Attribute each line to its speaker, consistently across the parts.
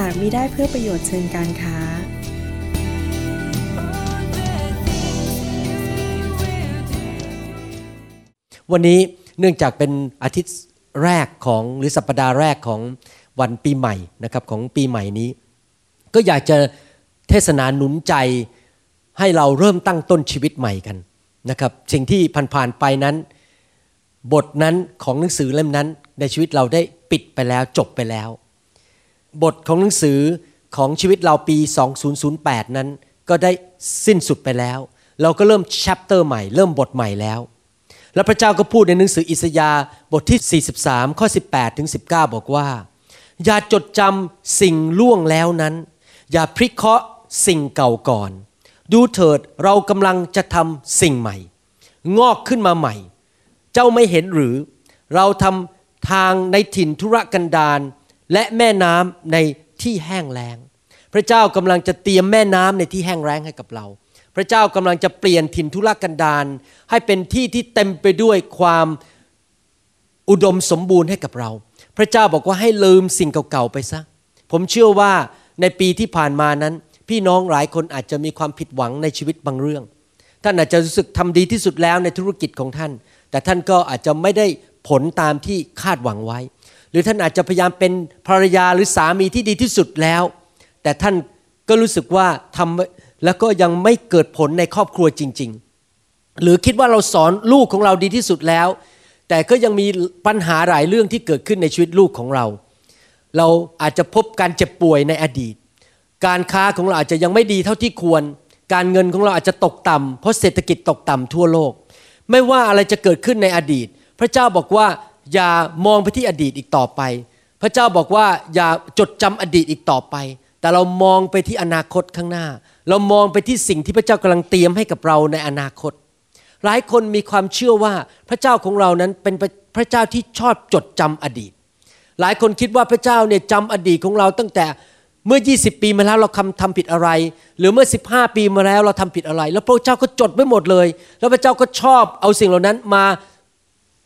Speaker 1: หากมิได้เพื่อประโยชน์เชิงการค้า
Speaker 2: วันนี้เนื่องจากเป็นอาทิตย์แรกของหรือสัปปดาห์แรกของวันปีใหม่นะครับของปีใหม่นี้ ก็อยากจะเทศนาหนุนใจให้เราเริ่มตั้งต้นชีวิตใหม่กันนะครับสิ่งที่ผ่านๆไปนั้น บทนั้นของหนังสือเล่มนั้นในชีวิตเราได้ปิดไปแล้วจบไปแล้ว บทของหนังสือของชีวิตเราปี 2008 นั้น ก็ได้สิ้นสุดไปแล้ว เราก็เริ่มแชปเตอร์ใหม่ เริ่มบทใหม่แล้ว แล้วพระเจ้าก็พูดในหนังสืออิสยาห์บทที่ 43 ข้อ 18 ถึง 19 บอกว่า อย่าจดจำสิ่งล่วงแล้วนั้น อย่าพริเคราะห์สิ่งเก่าก่อน ดูเถิดเรากำลังจะทำสิ่งใหม่ งอกขึ้นมาใหม่ เจ้าไม่เห็นหรือ เราทำทางในถิ่นธุรกันดาร และแม่น้ำในที่แห้งแล้ง พระเจ้ากำลังจะเตรียมแม่น้ำในที่แห้งแล้งให้กับเรา พระเจ้ากำลังจะเปลี่ยนถิ่นธุรกันดารให้เป็นที่ที่เต็มไปด้วยความอุดมสมบูรณ์ให้กับเรา พระเจ้าบอกว่าให้ลืมสิ่งเก่าๆไปซะ ผมเชื่อว่าในปีที่ผ่านมานั้น พี่น้องหลายคนอาจจะมีความผิดหวังในชีวิตบางเรื่อง ท่านอาจจะรู้สึกทำดีที่สุดแล้วในธุรกิจของท่าน แต่ท่านก็อาจจะไม่ได้ผลตามที่คาดหวังไว้ รือท่านอาจจะพยายามเป็นภรรยาหรือสามีที่ดีที่สุดแล้ว แต่ท่านก็รู้สึกว่าทำแล้วก็ยังไม่เกิดผลในครอบครัวจริง ๆ หรือคิดว่าเราสอนลูกของเราดีที่สุดแล้ว แต่ก็ยังมีปัญหาหลายเรื่องที่เกิดขึ้นในชีวิตลูกของเรา เราอาจจะพบการเจ็บป่วยในอดีต การค้าของเราอาจจะยังไม่ดีเท่าที่ควร การเงินของเราอาจจะตกต่ำเพราะเศรษฐกิจตกต่ำทั่วโลก ไม่ว่าอะไรจะเกิดขึ้นในอดีต พระเจ้าบอกว่า อย่ามองไปที่อดีตอีกต่อไป พระเจ้าบอกว่าอย่าจดจำอดีตอีกต่อไป แต่เรามองไปที่อนาคตข้างหน้า เรามองไปที่สิ่งที่พระเจ้ากำลังเตรียมให้กับเราในอนาคต หลายคนมีความเชื่อว่าพระเจ้าของเรานั้นเป็นพระเจ้าที่ชอบจดจำอดีต หลายคนคิดว่าพระเจ้าเนี่ยจำอดีตของเราตั้งแต่เมื่อ 20 ปีมาแล้วเราทำทำผิดอะไร หรือเมื่อ 15 ปีมาแล้วเราทำผิดอะไร แล้วพระเจ้าก็จดไว้หมดเลย แล้วพระเจ้าก็ชอบเอาสิ่งเหล่านั้นมา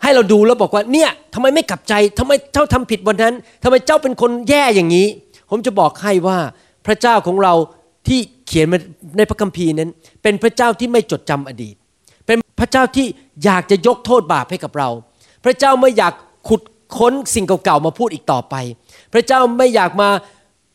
Speaker 2: ให้เราดูแล้วบอกว่าเนี่ยทำไมไม่กลับใจทำไมเจ้าทำผิดวันนั้นทำไมเจ้าเป็นคนแย่อย่างนี้ ผมจะบอกให้ว่าพระเจ้าของเราที่เขียนมาในพระคัมภีร์นั้น เป็นพระเจ้าที่ไม่จดจำอดีต เป็นพระเจ้าที่อยากจะยกโทษบาปให้กับเรา พระเจ้าไม่อยากขุดค้นสิ่งเก่าๆมาพูดอีกต่อไป พระเจ้าไม่อยากมา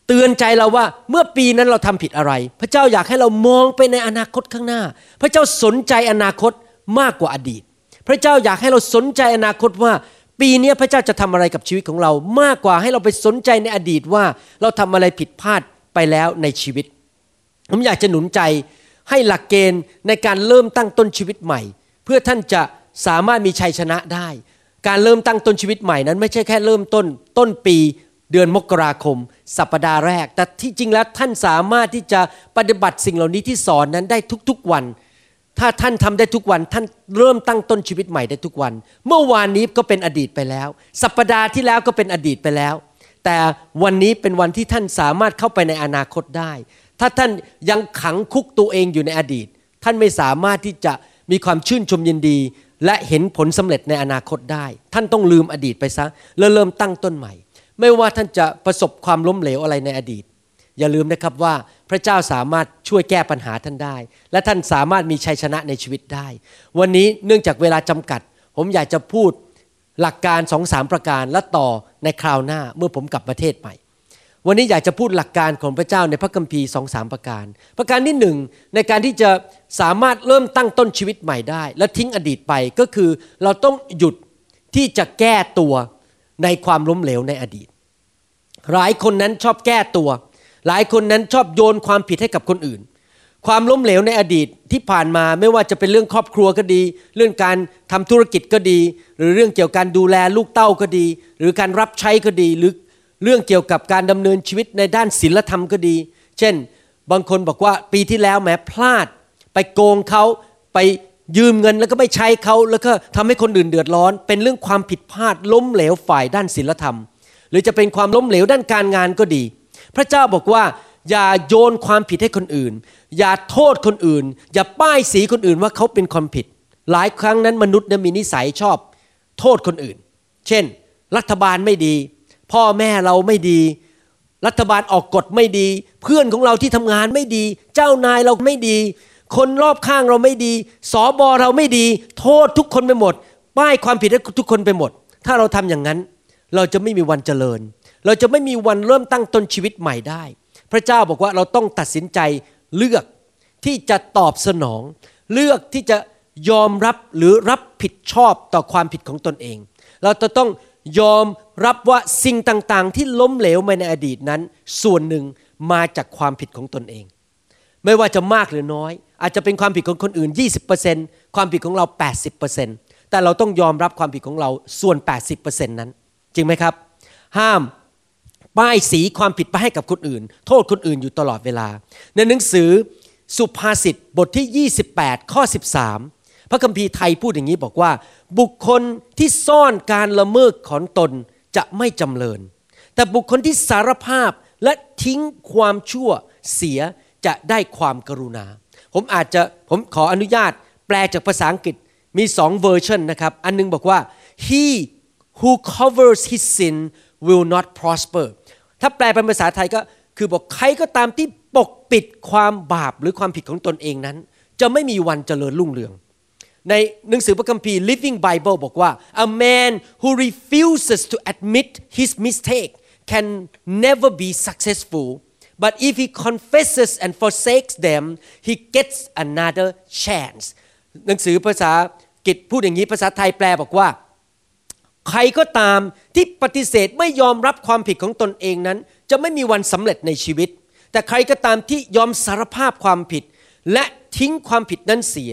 Speaker 2: เตือนใจเราว่าเมื่อปีนั้นเราทำผิดอะไร พระเจ้าอยากให้เรามองไปในอนาคตข้างหน้า พระเจ้าสนใจอนาคตมากกว่าอดีต พระเจ้าอยากให้เราสนใจอนาคตว่า ปีนี้พระเจ้าจะทำอะไรกับชีวิตของเรา มากกว่าให้เราไปสนใจในอดีตว่าเราทำอะไรผิดพลาดไปแล้วในชีวิต ผมอยากจะหนุนใจให้หลักเกณฑ์ในการเริ่มตั้งต้นชีวิตใหม่ เพื่อท่านจะสามารถมีชัยชนะได้ การเริ่มตั้งต้นชีวิตใหม่นั้น ไม่ใช่แค่เริ่มต้น ต้นปีเดือนมกราคม สัปดาห์แรก แต่ที่จริงแล้วท่านสามารถที่จะปฏิบัติสิ่งเหล่านี้ที่สอนนั้นได้ทุกๆวัน ถ้าท่านทำได้ทุกวันท่านเริ่มตั้งต้นชีวิตใหม่ได้ทุกวัน เมื่อวานนี้ก็เป็นอดีตไปแล้ว สัปดาห์ที่แล้วก็เป็นอดีตไปแล้ว แต่วันนี้เป็นวันที่ท่านสามารถเข้าไปในอนาคตได้ ถ้าท่านยังขังคุกตัวเองอยู่ในอดีต ท่านไม่สามารถที่จะมีความชื่นชมยินดี และเห็นผลสำเร็จในอนาคตได้ ท่านต้องลืมอดีตไปซะแล้วเริ่มตั้งต้นใหม่ ไม่ว่าท่านจะประสบความล้มเหลวอะไรในอดีต อย่าลืมนะครับว่าพระเจ้าสามารถช่วยแก้ปัญหาท่านได้ และท่านสามารถมีชัยชนะในชีวิตได้ วันนี้เนื่องจากเวลาจำกัด ผมอยากจะพูดหลักการสองสามประการและต่อในคราวหน้าเมื่อผมกลับประเทศใหม่ วันนี้อยากจะพูดหลักการของพระเจ้าในพระคัมภีร์สองสามประการ ประการที่หนึ่งในการที่จะสามารถเริ่มตั้งต้นชีวิตใหม่ได้ และทิ้งอดีตไปก็คือเราต้องหยุดที่จะแก้ตัวในความล้มเหลวในอดีต หลายคนนั้นชอบแก้ตัว หลายคนนั้นชอบโยนความผิดให้กับคนอื่น ความล้มเหลวในอดีตที่ผ่านมาไม่ว่าจะเป็นเรื่องครอบครัวก็ดี เรื่องการทำธุรกิจก็ดี หรือเรื่องเกี่ยวกับการดูแลลูกเต้าก็ดี หรือการรับใช้ก็ดีหรือเรื่องเกี่ยวกับการดำเนินชีวิตในด้านศีลธรรมก็ดี เช่น บางคนบอกว่าปีที่แล้วแหมพลาด ไปโกงเขาไปยืมเงินแล้วก็ไม่ใช้เขาแล้วก็ทำให้คนอื่นเดือดร้อน เป็นเรื่องความผิดพลาดล้มเหลวฝ่ายด้านศีลธรรม หรือจะเป็นความล้มเหลวด้านการงานก็ดี พระเจ้าบอกว่าอย่าโยนความผิดให้คนอื่น อย่าโทษคนอื่น อย่าป้ายสีคนอื่นว่าเขาเป็นคนผิด หลายครั้งนั้นมนุษย์มีนิสัยชอบ โทษคนอื่น เช่น รัฐบาลไม่ดี พ่อแม่เราไม่ดี รัฐบาลออกกฎไม่ดี เพื่อนของเราที่ทำงานไม่ดี เจ้านายเราไม่ดี คนรอบข้างเราไม่ดีสอบอเราไม่ดี โทษทุกคนไปหมดป้ายความผิดให้ทุกคนไปหมด ถ้าเราทำอย่างนั้น เราจะไม่มีวันเจริญ เราจะไม่มีวันเริ่มตั้งต้นชีวิตใหม่ได้ พระเจ้าบอกว่าเราต้องตัดสินใจเลือกที่จะตอบสนอง เลือกที่จะยอมรับหรือรับผิดชอบต่อความผิดของตนเอง เราจะต้องยอมรับว่าสิ่งต่างๆ ที่ล้มเหลวมาในอดีตนั้น ส่วนหนึ่งมาจากความผิดของตนเอง ไม่ว่าจะมากหรือน้อย อาจจะเป็นความผิดของคนอื่น 20%ความผิดของเรา 80%แต่เราต้องยอมรับความผิดของเราส่วน 80%นั้น จริงไหมครับ ห้าม ป้ายสีความผิดไปให้กับคนอื่น โทษคนอื่นอยู่ตลอดเวลา ในหนังสือสุภาษิตบทที่ 28 ข้อ 13 พระคัมภีร์ไทยพูดอย่างนี้บอกว่า บุคคลที่ซ่อนการละเมิดของตนจะไม่จำเริญ แต่บุคคลที่สารภาพและทิ้งความชั่วเสียจะได้ความกรุณา ผมอาจจะผมขออนุญาตแปลจากภาษาอังกฤษมีสองเวอร์ชันนะครับ อันนึงบอกว่า he who covers his sin will not prosper ถ้าแปลเป็นภาษาไทยก็คือบอกใครก็ตามที่ปกปิดความบาปหรือความผิดของตนเองนั้น จะไม่มีวันเจริญรุ่งเรือง ในหนังสือพระคัมภีร์ Living Bible บอกว่า a man who refuses to admit his mistake can never be successful but if he confesses and forsakes them he gets another chance หนังสือภาษากิจพูดอย่างนี้ภาษาไทยแปลบอกว่า ใครก็ตามที่ปฏิเสธไม่ยอมรับความผิดของตนเองนั้น จะไม่มีวันสำเร็จในชีวิต แต่ใครก็ตามที่ยอมสารภาพความผิด และทิ้งความผิดนั้นเสีย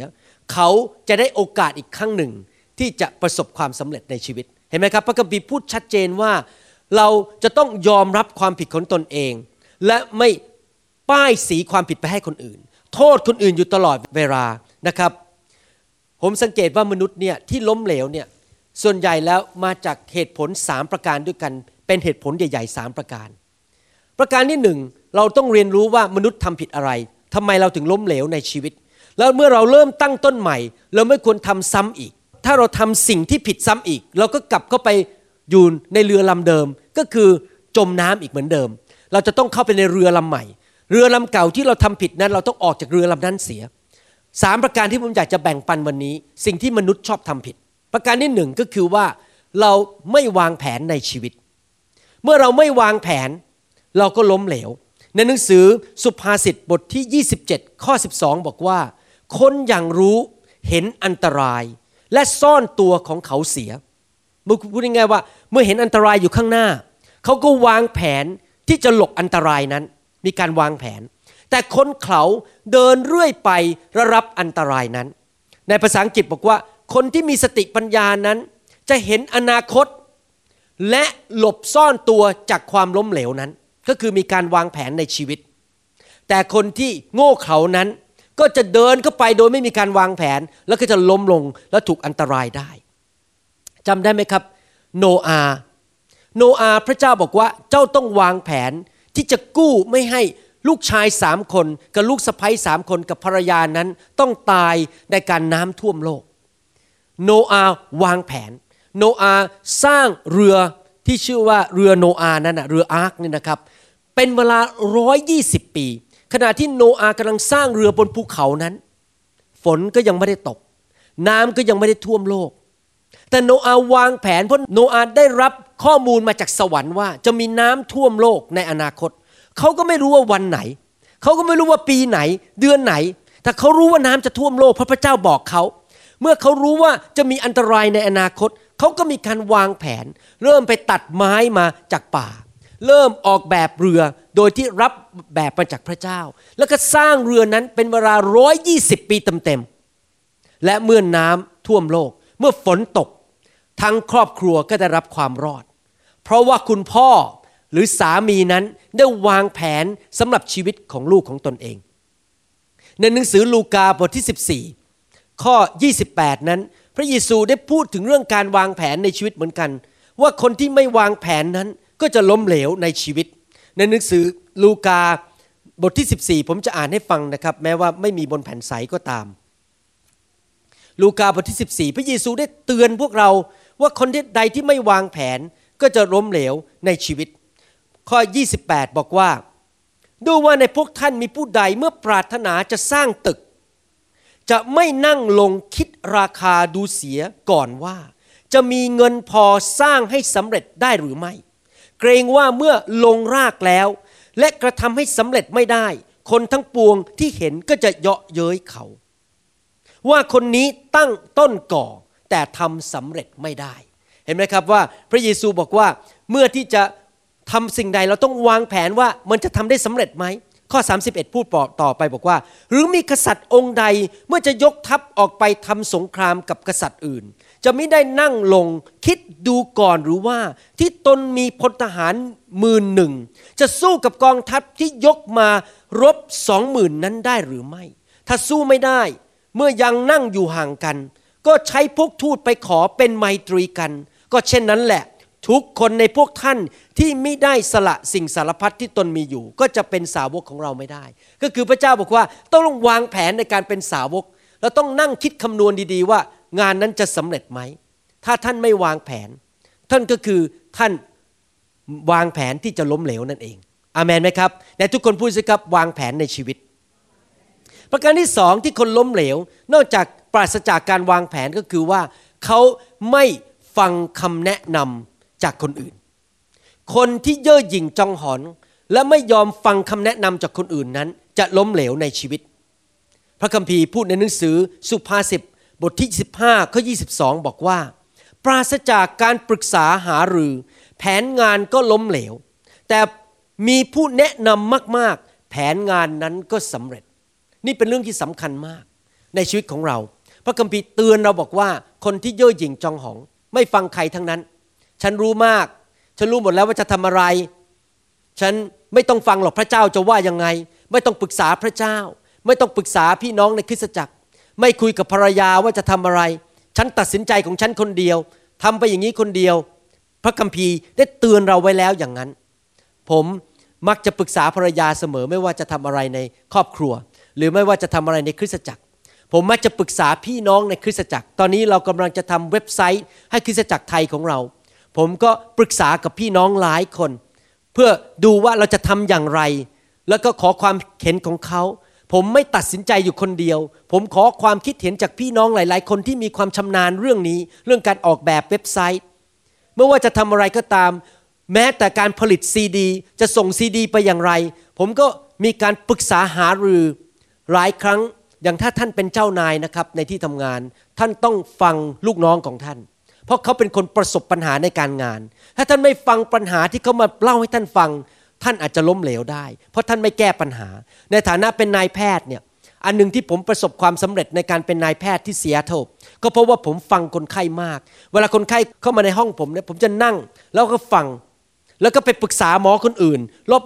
Speaker 2: เขาจะได้โอกาสอีกครั้งหนึ่ง ที่จะประสบความสำเร็จในชีวิต เห็นไหมครับ พระคัมภีร์พูดชัดเจนว่า เราจะต้องยอมรับความผิดของตนเอง และไม่ป้ายสีความผิดไปให้คนอื่น โทษคนอื่นอยู่ตลอดเวลานะครับ ผมสังเกตว่ามนุษย์เนี่ยที่ล้มเหลวเนี่ย ส่วนใหญ่แล้วมาจากเหตุผลสามประการด้วยกัน เป็นเหตุผลใหญ่ๆสามประการ ประการที่หนึ่งเราต้องเรียนรู้ว่ามนุษย์ทำผิดอะไรทำไมเราถึงล้มเหลวในชีวิต แล้วเมื่อเราเริ่มตั้งต้นใหม่ เราไม่ควรทำซ้ำอีก ถ้าเราทำสิ่งที่ผิดซ้ำอีก เราก็กลับเข้าไปอยู่ในเรือลำเดิม ก็คือจมน้ำอีกเหมือนเดิม เราจะต้องเข้าไปในเรือลำใหม่ เรือลำเก่าที่เราทำผิดนั้น เราต้องออกจากเรือลำนั้นเสียสามประการที่ผมอยากจะแบ่งปันวันนี้ สิ่งที่มนุษย์ชอบทำผิด ประการที่หนึ่งก็คือว่าเราไม่วางแผนในชีวิต เมื่อเราไม่วางแผนเราก็ล้มเหลว ในหนังสือสุภาษิตบทที่ 27 ข้อ 12 บอกว่า คนอย่างรู้เห็นอันตราย และซ่อนตัวของเขาเสียพูดง่ายๆว่าเมื่อเห็นอันตรายอยู่ข้างหน้า เขาก็วางแผนที่จะหลบอันตรายนั้น มีการวางแผน แต่คนเขาเดินเรื่อยไประรับอันตรายนั้น ในภาษาอังกฤษบอกว่า คนที่มีสติปัญญานั้น จะเห็นอนาคต และหลบซ่อนตัวจากความล้มเหลวนั้น ก็คือมีการวางแผนในชีวิต แต่คนที่โง่เขลานั้นก็จะเดินเข้าไปโดยไม่มีการวางแผน แล้วก็จะล้มลงและถูกอันตรายได้จำได้ไหมครับ โนอาโนอาพระเจ้าบอกว่าเจ้าต้องวางแผนที่จะกู้ไม่ให้ลูกชายสามคน กับลูกสะใภ้สามคนกับภรรยานั้นต้องตายในการน้ำท่วมโลก โนอาวางแผน โนอาสร้างเรือที่ชื่อว่าเรือโนอานั้นนะเรืออาร์คนี่นะครับ เป็นเวลาร้อยยี่สิบปี ขณะที่โนอากำลังสร้างเรือบนภูเขานั้น ฝนก็ยังไม่ได้ตก น้ำก็ยังไม่ได้ท่วมโลก แต่โนอาวางแผนเพราะโนอาได้รับข้อมูลมาจากสวรรค์ว่าจะมีน้ำท่วมโลกในอนาคต เขาก็ไม่รู้ว่าวันไหน เขาก็ไม่รู้ว่าปีไหน เดือนไหน แต่เขารู้ว่าน้ำจะท่วมโลกเพราะพระเจ้าบอกเขา เมื่อเขารู้ว่าจะมีอันตรายในอนาคต เขาก็มีการวางแผน เริ่มไปตัดไม้มาจากป่า เริ่มออกแบบเรือโดยที่รับแบบมาจากพระเจ้า แล้วก็สร้างเรือนั้นเป็นเวลาร้อยยี่สิบปีเต็มๆและเมื่อน้ำท่วมโลก เมื่อฝนตก ทั้งครอบครัวก็ได้รับความรอด เพราะว่าคุณพ่อหรือสามีนั้นได้วางแผนสำหรับชีวิตของลูกของตนเอง ในหนังสือลูกาบทที่14 ข้อ 28 นั้น พระเยซูได้พูดถึงเรื่องการวางแผนในชีวิตเหมือนกัน ว่าคนที่ไม่วางแผนนั้นก็จะล้มเหลวในชีวิต ในหนังสือลูกาบทที่ 14 ผมจะอ่านให้ฟังนะครับ แม้ว่าไม่มีบนแผ่นใสก็ตาม ลูกาบทที่ 14 พระเยซูได้เตือนพวกเราว่าคนใดที่ไม่วางแผนก็จะล้มเหลวในชีวิต ข้อ 28 บอกว่า ดูว่าในพวกท่านมีผู้ใดเมื่อปรารถนาจะสร้างตึก จะไม่นั่งลงคิดราคาดูเสียก่อนว่า จะมีเงินพอสร้างให้สำเร็จได้หรือไม่ เกรงว่าเมื่อลงรากแล้ว และกระทำให้สำเร็จไม่ได้ คนทั้งปวงที่เห็นก็จะเยาะเย้ยเขา ว่าคนนี้ตั้งต้นก่อแต่ทำสำเร็จไม่ได้ เห็นไหมครับว่าพระเยซูบอกว่าเมื่อที่จะทำสิ่งใดเราต้องวางแผนว่ามันจะทำได้สำเร็จไหม ข้อ 31 พูดต่อไปบอกว่า หรือมีกษัตริย์องค์ใดเมื่อจะยกทัพออกไปทำสงครามกับกษัตริย์อื่น จะไม่ได้นั่งลงคิดดูก่อนหรือว่าที่ตนมีพลทหารหมื่นหนึ่ง จะสู้กับกองทัพที่ยกมารบสองหมื่นนั้นได้หรือไม่ ถ้าสู้ไม่ได้ เมื่อยังนั่งอยู่ห่างกัน ก็ใช้พวกทูตไปขอเป็นไมตรีกัน ก็เช่นนั้นแหละ ทุกคนในพวกท่านที่ไม่ได้สละสิ่งสารพัดที่ตนมีอยู่ ก็จะเป็นสาวกของเราไม่ได้ ก็คือพระเจ้าบอกว่าต้องลงวางแผนในการเป็นสาวกเราต้องนั่งคิดคำนวณดีๆ ว่างานนั้นจะสำเร็จไหม ถ้าท่านไม่วางแผน ท่านก็คือท่านวางแผนที่จะล้มเหลวนั่นเอง อามนไหมครับแต่ทุกคนพูดสิครับวางแผนในชีวิต ประการที่สองที่คนล้มเหลว นอกจากปราศจากการวางแผนก็คือว่าเขาไม่ฟังคำแนะนำ จากคนอื่น คนที่เย่อหยิ่งจองหอนและไม่ยอมฟังคำแนะนำจากคนอื่นนั้น จะล้มเหลวในชีวิต พระคัมภีร์พูดในหนังสือสุภาษิตบทที่ 15ข้อ22 บอกว่า ปราศจากการปรึกษาหารือ แผนงานก็ล้มเหลว แต่มีผู้แนะนำมาก ๆ แผนงานนั้นก็สำเร็จ นี่เป็นเรื่องที่สำคัญมาก ในชีวิตของเรา พระคัมภีร์เตือนเราบอกว่า คนที่เย่อหยิ่งจองหอง ไม่ฟังใครทั้งนั้น ฉันรู้มาก ฉันรู้หมดแล้วว่าจะทำอะไร ฉันไม่ต้องฟังหรอกพระเจ้าจะว่ายังไง ไม่ต้องปรึกษาพระเจ้า ไม่ต้องปรึกษาพี่น้องในคริสตจักร ไม่คุยกับภรรยาว่าจะทำอะไร ฉันตัดสินใจของฉันคนเดียวทำไปอย่างนี้คนเดียว พระคัมภีร์ได้เตือนเราไว้แล้วอย่างนั้น ผมมักจะปรึกษาภรรยาเสมอไม่ว่าจะทำอะไรในครอบครัว หรือไม่ว่าจะทำอะไรในคริสตจักร ผมมักจะปรึกษาพี่น้องในคริสตจักร ตอนนี้เรากำลังจะทำเว็บไซต์ให้คริสตจักรไทยของเรา ผมก็ปรึกษากับพี่น้องหลายคน เพื่อดูว่าเราจะทำอย่างไร แล้วก็ขอความเห็นของเขา ผมไม่ตัดสินใจอยู่คนเดียว ผมขอความคิดเห็นจากพี่น้องหลาย ๆ คนที่มีความชำนาญเรื่องนี้ เรื่องการออกแบบเว็บไซต์ ไม่ว่าจะทำอะไรก็ตาม แม้แต่การผลิตซีดี จะส่งซีดี ไปอย่างไร ผมก็มีการปรึกษาหารือหลายครั้งอย่างถ้าท่านเป็นเจ้านายนะครับในที่ทำงาน ท่านต้องฟังลูกน้องของท่าน เพราะเขาเป็นคนประสบปัญหาในการงาน ถ้าท่านไม่ฟังปัญหาที่เขามาเล่าให้ท่านฟัง ท่านอาจจะล้มเหลวได้ เพราะท่านไม่แก้ปัญหา ในฐานะเป็นนายแพทย์เนี่ยอันหนึ่งที่ผมประสบความสำเร็จในการเป็นนายแพทย์ที่เสียเทบก็เพราะว่าผมฟังคนไข้มาก เวลาคนไข้เข้ามาในห้องผมเนี่ยผมจะนั่งแล้วก็ฟัง แล้วก็ไปปรึกษาหมอคนอื่น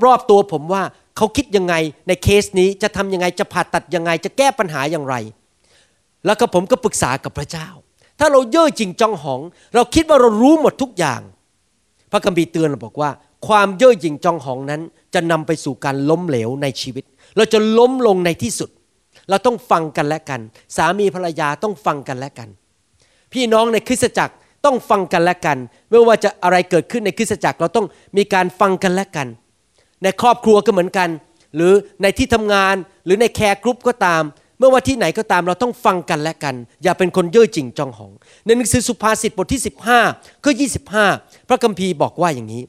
Speaker 2: รอบๆตัวผมว่าเขาคิดยังไงในเคสนี้จะทำยังไงจะผ่าตัดยังไงจะแก้ปัญหาอย่างไร แล้วก็ผมก็ปรึกษากับพระเจ้า ถ้าเราเย่อจริงจองหอง เราคิดว่าเรารู้หมดทุกอย่าง พระคัมภีร์เตือนเราบอกว่า ความเย่อหยิ่งจองหองนั้น จะนำไปสู่การล้มเหลวในชีวิต เราจะล้มลงในที่สุด เราต้องฟังกันและกัน สามีภรรยาต้องฟังกันและกัน พี่น้องในคริสตจักรต้องฟังกันและกัน ไม่ว่าจะอะไรเกิดขึ้นในคริสตจักรเราต้องมีการฟังกันและกัน ในครอบครัวก็เหมือนกัน หรือในที่ทำงานหรือในแคร์กรุ๊ปก็ตาม เมื่อว่าที่ไหนก็ตามเราต้องฟังกันและกัน อย่าเป็นคนเย่อหยิ่งจองหอง ในหนังสือสุภาษิตบทที่ 15ข้อ25 พระคัมภีร์บอกว่าอย่างนี้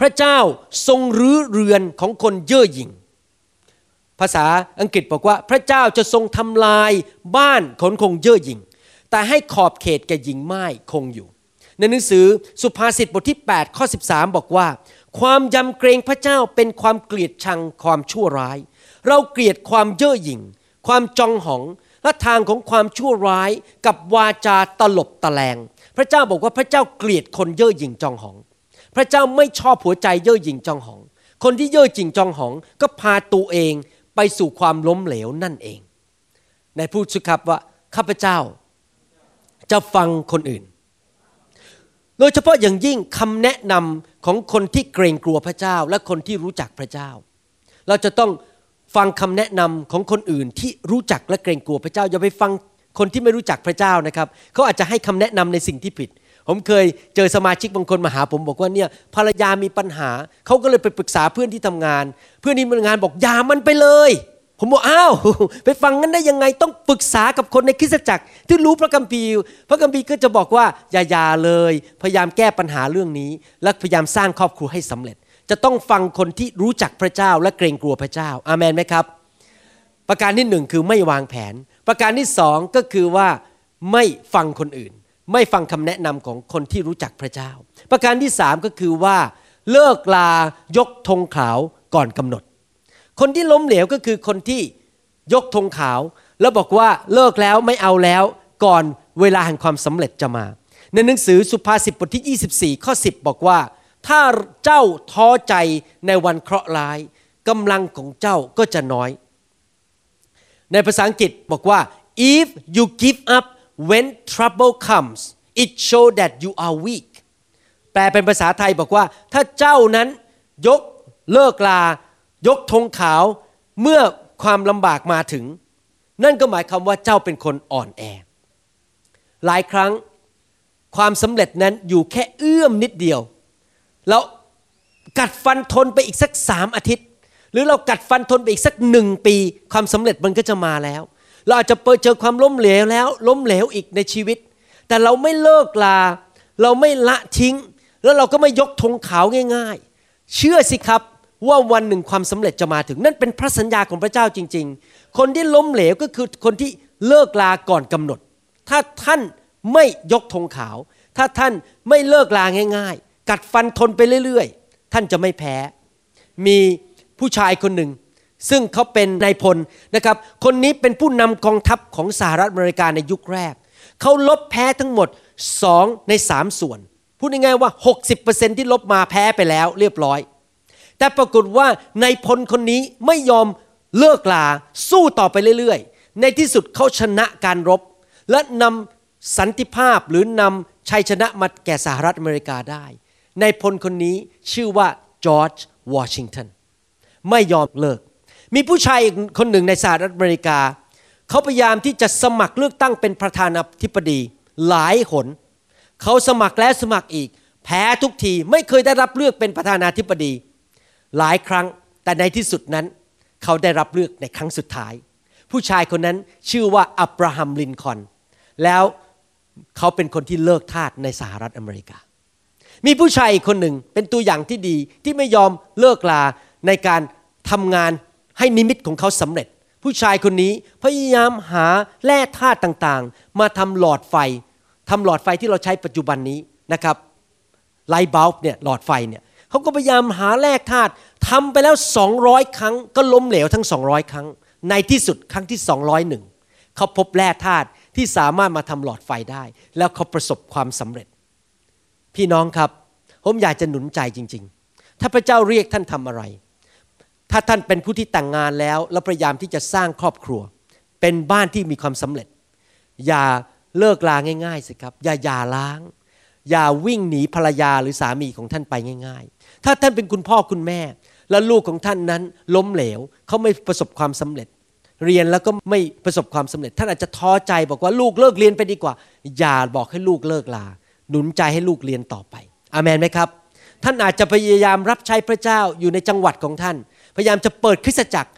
Speaker 2: พระเจ้าทรงรื้อเรือนของคนเย่อหยิ่ง ภาษาอังกฤษบอกว่า พระเจ้าจะทรงทำลายบ้านคนคงเย่อหยิ่ง แต่ให้ขอบเขตแก่หญิงไม้คงอยู่ ในหนังสือสุภาษิตบทที่8ข้อ13 บอกว่า ความยำเกรงพระเจ้าเป็นความเกลียดชังความชั่วร้าย เราเกลียดความเย่อหยิ่ง ความจองหองและทางของความชั่วร้ายกับวาจาตลบตะแลง พระเจ้าบอกว่าพระเจ้าเกลียดคนเย่อหยิ่งจองหอง พระเจ้าไม่ชอบหัวใจเย่อหยิ่งจองหอง คนที่เย่อหยิ่งจองหองก็พาตัวเองไปสู่ความล้มเหลวนั่นเอง ในพูดสุครับว่าข้าพเจ้าจะฟังคนอื่น โดยเฉพาะอย่างยิ่งคำแนะนำของคนที่เกรงกลัวพระเจ้าและคนที่รู้จักพระเจ้า เราจะต้อง ฟังคำแนะนำของคนอื่นที่รู้จักและเกรงกลัวพระเจ้า อย่าไปฟังคนที่ไม่รู้จักพระเจ้านะครับเขาอาจจะให้คำแนะนำในสิ่งที่ผิด ผมเคยเจอสมาชิกบางคนมาหาผมบอกว่าเนี่ยภรรยามีปัญหาเขาก็เลยไปปรึกษาเพื่อนที่ทำงาน เพื่อนที่ทำงานบอกอย่ามันไปเลย ผมบอกอ้าวไปฟังงั้นได้ยังไงต้องปรึกษากับคนในคริสตจักร ที่รู้พระคัมภีร์ พระคัมภีร์ก็จะบอกว่าอย่าอย่าเลย พยายามแก้ปัญหาเรื่องนี้ และพยายามสร้างครอบครัวให้สำเร็จ จะต้องฟังคนที่รู้จักพระเจ้าและเกรงกลัวพระเจ้า อาเมนไหมครับ ประการที่หนึ่งคือไม่วางแผน ประการที่สองก็คือว่าไม่ฟังคนอื่น ไม่ฟังคำแนะนำของคนที่รู้จักพระเจ้า ประการที่สามก็คือว่า เลิกลายกธงขาวก่อนกำหนด คนที่ล้มเหลวก็คือคนที่ยกธงขาว แล้วบอกว่าเลิกแล้วไม่เอาแล้วก่อนเวลาแห่งความสำเร็จจะมา ในหนังสือสุภาษิตบทที่ 24 ข้อ 10 บอกว่า ถ้าเจ้าท้อใจในวันเคราะห์ร้ายกำลังของเจ้าก็จะน้อย ในภาษาอังกฤษบอกว่า if you give up when trouble comes it show that you are weak แปลเป็นภาษาไทยบอกว่า ถ้าเจ้านั้นยกเลิกลา ยกธงขาวเมื่อความลำบากมาถึง นั่นก็หมายความว่าเจ้าเป็นคนอ่อนแอ หลายครั้งความสำเร็จนั้นอยู่แค่เอื้อมนิดเดียว แล้วกัดฟันทนไปอีกสักสามอาทิตย์ หรือเรากัดฟันทนไปอีกสักหนึ่งปี ความสำเร็จมันก็จะมาแล้ว เราอาจจะเจอความล้มเหลวแล้ว ล้มเหลวอีกในชีวิต แต่เราไม่เลิกลา เราไม่ละทิ้ง แล้วเราก็ไม่ยกธงขาวง่าย ๆ เชื่อสิครับว่าวันหนึ่งความสำเร็จจะมาถึง นั่นเป็นพระสัญญาของพระเจ้าจริง ๆ คนที่ล้มเหลวก็คือคนที่เลิกลาก่อนกำหนด ถ้าท่านไม่ยกธงขาว ถ้าท่านไม่เลิกลาง่ายๆ กัดฟันทนไปเรื่อยๆ ท่านจะไม่แพ้ มีผู้ชายคนหนึ่ง ซึ่งเขาเป็นนายพลนะครับ คนนี้เป็นผู้นำกองทัพของสหรัฐอเมริกาในยุคแรก เขาลบแพ้ทั้งหมดสองในสามส่วน พูดง่ายๆว่า 60%ที่ลบมาแพ้ไปแล้วเรียบร้อย แต่ปรากฏว่านายพลคนนี้ไม่ยอมเลิกลาสู้ต่อไปเรื่อยๆ ในที่สุดเขาชนะการรบ และนำสันติภาพหรือนำชัยชนะมาแก่สหรัฐอเมริกาได้ นายพลคนนี้ชื่อว่าจอร์จวอชิงตันไม่ยอมเลิก มีผู้ชายคนหนึ่งในสหรัฐอเมริกา เขาพยายามที่จะสมัครเลือกตั้งเป็นประธานาธิบดีหลายหน เขาสมัครแล้วสมัครอีก แพ้ทุกทีไม่เคยได้รับเลือกเป็นประธานาธิบดี หลายครั้งแต่ในที่สุดนั้น เขาได้รับเลือกในครั้งสุดท้าย ผู้ชายคนนั้นชื่อว่าอับราฮัมลินคอนแล้วเขาเป็นคนที่เลิกทาสในสหรัฐอเมริกา มีผู้ชายอีกคนหนึ่งเป็นตัวอย่างที่ดีที่ไม่ยอมเลิกลาในการทำงานให้นิมิตของเขาสำเร็จ ผู้ชายคนนี้พยายามหาแร่ธาตุต่างๆ มาทำหลอดไฟทำหลอดไฟที่เราใช้ปัจจุบันนี้นะครับไลท์บัลบ์เนี่ยหลอดไฟเนี่ยเขาก็พยายามหาแร่ธาตุทำไปแล้ว 200 ครั้ง ก็ล้มเหลวทั้ง 200 ครั้ง ในที่สุดครั้งที่ 201เขาพบแร่ธาตุที่สามารถมาทำหลอดไฟได้ แล้วเขาประสบความสำเร็จ พี่น้องครับ ผมอยากจะหนุนใจจริง ๆ ถ้าพระเจ้าเรียกท่านทำอะไร ถ้าท่านเป็นผู้ที่แต่งงานแล้ว แล้วพยายามที่จะสร้างครอบครัว เป็นบ้านที่มีความสำเร็จ อย่าเลิกลาง่าย ๆสิครับ อย่าอย่าล้าง อย่าวิ่งหนีภรรยาหรือสามีของท่านไปง่าย ๆ ถ้าท่านเป็นคุณพ่อคุณแม่ แล้วลูกของท่านนั้นล้มเหลวเขาไม่ประสบความสำเร็จ เรียนแล้วก็ไม่ประสบความสำเร็จ ท่านอาจจะท้อใจบอกว่าลูกเลิกเรียนไปดีกว่า อย่าบอกให้ลูกเลิกลา หนุนใจให้ลูกเรียนต่อไป อามนไหมครับ ท่านอาจจะพยายามรับใช้พระเจ้าอยู่ในจังหวัดของท่าน พยายามจะเปิดคริสตจักร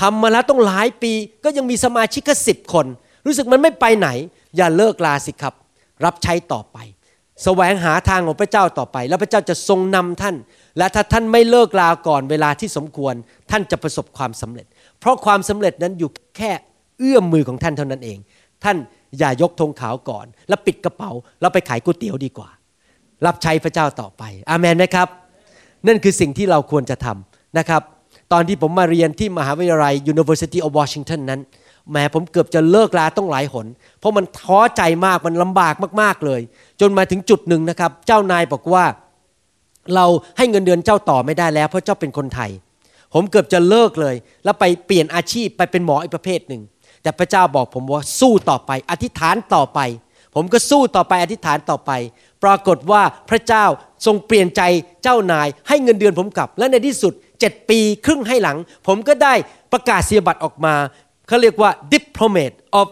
Speaker 2: ทำมาแล้วต้องหลายปี ก็ยังมีสมาชิกแค่สิบคน รู้สึกมันไม่ไปไหน อย่าเลิกลาสิครับ รับใช้ต่อไปแสวงหาทางของพระเจ้าต่อไป แล้วพระเจ้าจะทรงนำท่าน และถ้าท่านไม่เลิกลาก่อนเวลาที่สมควร ท่านจะประสบความสำเร็จ เพราะความสำเร็จนั้นอยู่แค่เอื้อมมือของท่านเท่านั้นเอง ท่าน อย่ายกธงขาวก่อน แล้วปิดกระเป๋า แล้วไปขายก๋วยเตี๋ยวดีกว่า รับใช้พระเจ้าต่อไปอาเมนไหมครับ นั่นคือสิ่งที่เราควรจะทำนะครับ ตอนที่ผมมาเรียนที่มหาวิทยาลัย University of Washington นั้นแม้ผมเกือบจะเลิกลาต้องหลายหน เพราะมันท้อใจมากมันลำบากมากๆเลย จนมาถึงจุดหนึ่งนะครับ เจ้านายบอกว่า เราให้เงินเดือนเจ้าต่อไม่ได้แล้ว เพราะเจ้าเป็นคนไทย ผมเกือบจะเลิกเลย แล้วไปเปลี่ยนอาชีพไปเป็นหมออีกประเภทหนึ่ง แต่พระเจ้าบอกผมว่าสู้ต่อไป อธิษฐานต่อไป ผมก็สู้ต่อไปอธิษฐานต่อไป ปรากฏว่าพระเจ้าทรงเปลี่ยนใจเจ้านาย ให้เงินเดือนผมกลับ และในที่สุด7ปีครึ่งให้หลัง ผมก็ได้ประกาศเสียบัตรออกมาเขาเรียกว่า diplomat of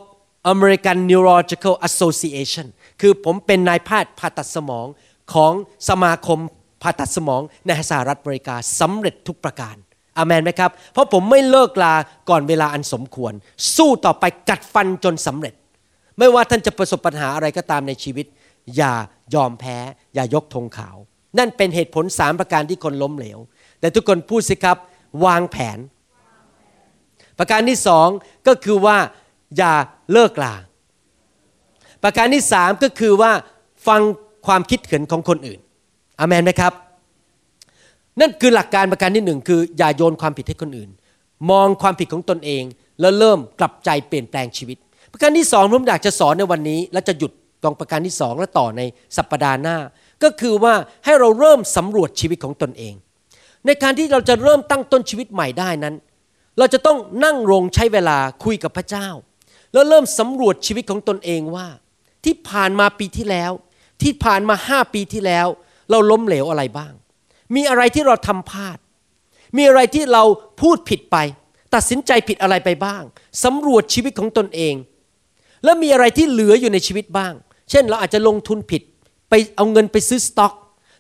Speaker 2: American Neurological Association คือผมเป็นนายแพทย์ผ่าตัดสมองของสมาคมผ่าตัดสมองในสหรัฐอเมริกาสำเร็จทุกประการ อามนไหมครับ เพราะผมไม่เลิกลาก่อนเวลาอันสมควร สู้ต่อไปกัดฟันจนสำเร็จ ไม่ว่าท่านจะประสบปัญหาอะไรก็ตามในชีวิต อย่ายอมแพ้ อย่ายกธงขาว นั่นเป็นเหตุผลสามประการที่คนล้มเหลว แต่ทุกคนพูดสิครับ วางแผน ประการที่สองก็คือว่าอย่าเลิกลา ประการที่สามก็คือว่าฟังความคิดเห็นของคนอื่นอามนไหมครับ นั่นคือหลักการประการที่หนึ่งคืออย่าโยนความผิดให้คนอื่น มองความผิดของตนเอง แล้วเริ่มกลับใจเปลี่ยนแปลงชีวิต ประการที่สองผมอยากจะสอนในวันนี้ และจะหยุดตรงประการที่สองและต่อในสัปปดาห์หน้า ก็คือว่าให้เราเริ่มสำรวจชีวิตของตนเอง ในการที่เราจะเริ่มตั้งต้นชีวิตใหม่ได้นั้น เราจะต้องนั่งลงใช้เวลาคุยกับพระเจ้า แล้วเริ่มสำรวจชีวิตของตนเองว่า ที่ผ่านมาปีที่แล้ว ที่ผ่านมาห้าปีที่แล้ว เราล้มเหลวอะไรบ้าง มีอะไรที่เราทำพลาด มีอะไรที่เราพูดผิดไป ตัดสินใจผิดอะไรไปบ้างสำรวจชีวิตของตนเอง แล้วมีอะไรที่เหลืออยู่ในชีวิตบ้าง เช่นเราอาจจะลงทุนผิด ไปเอาเงินไปซื้อสต็อก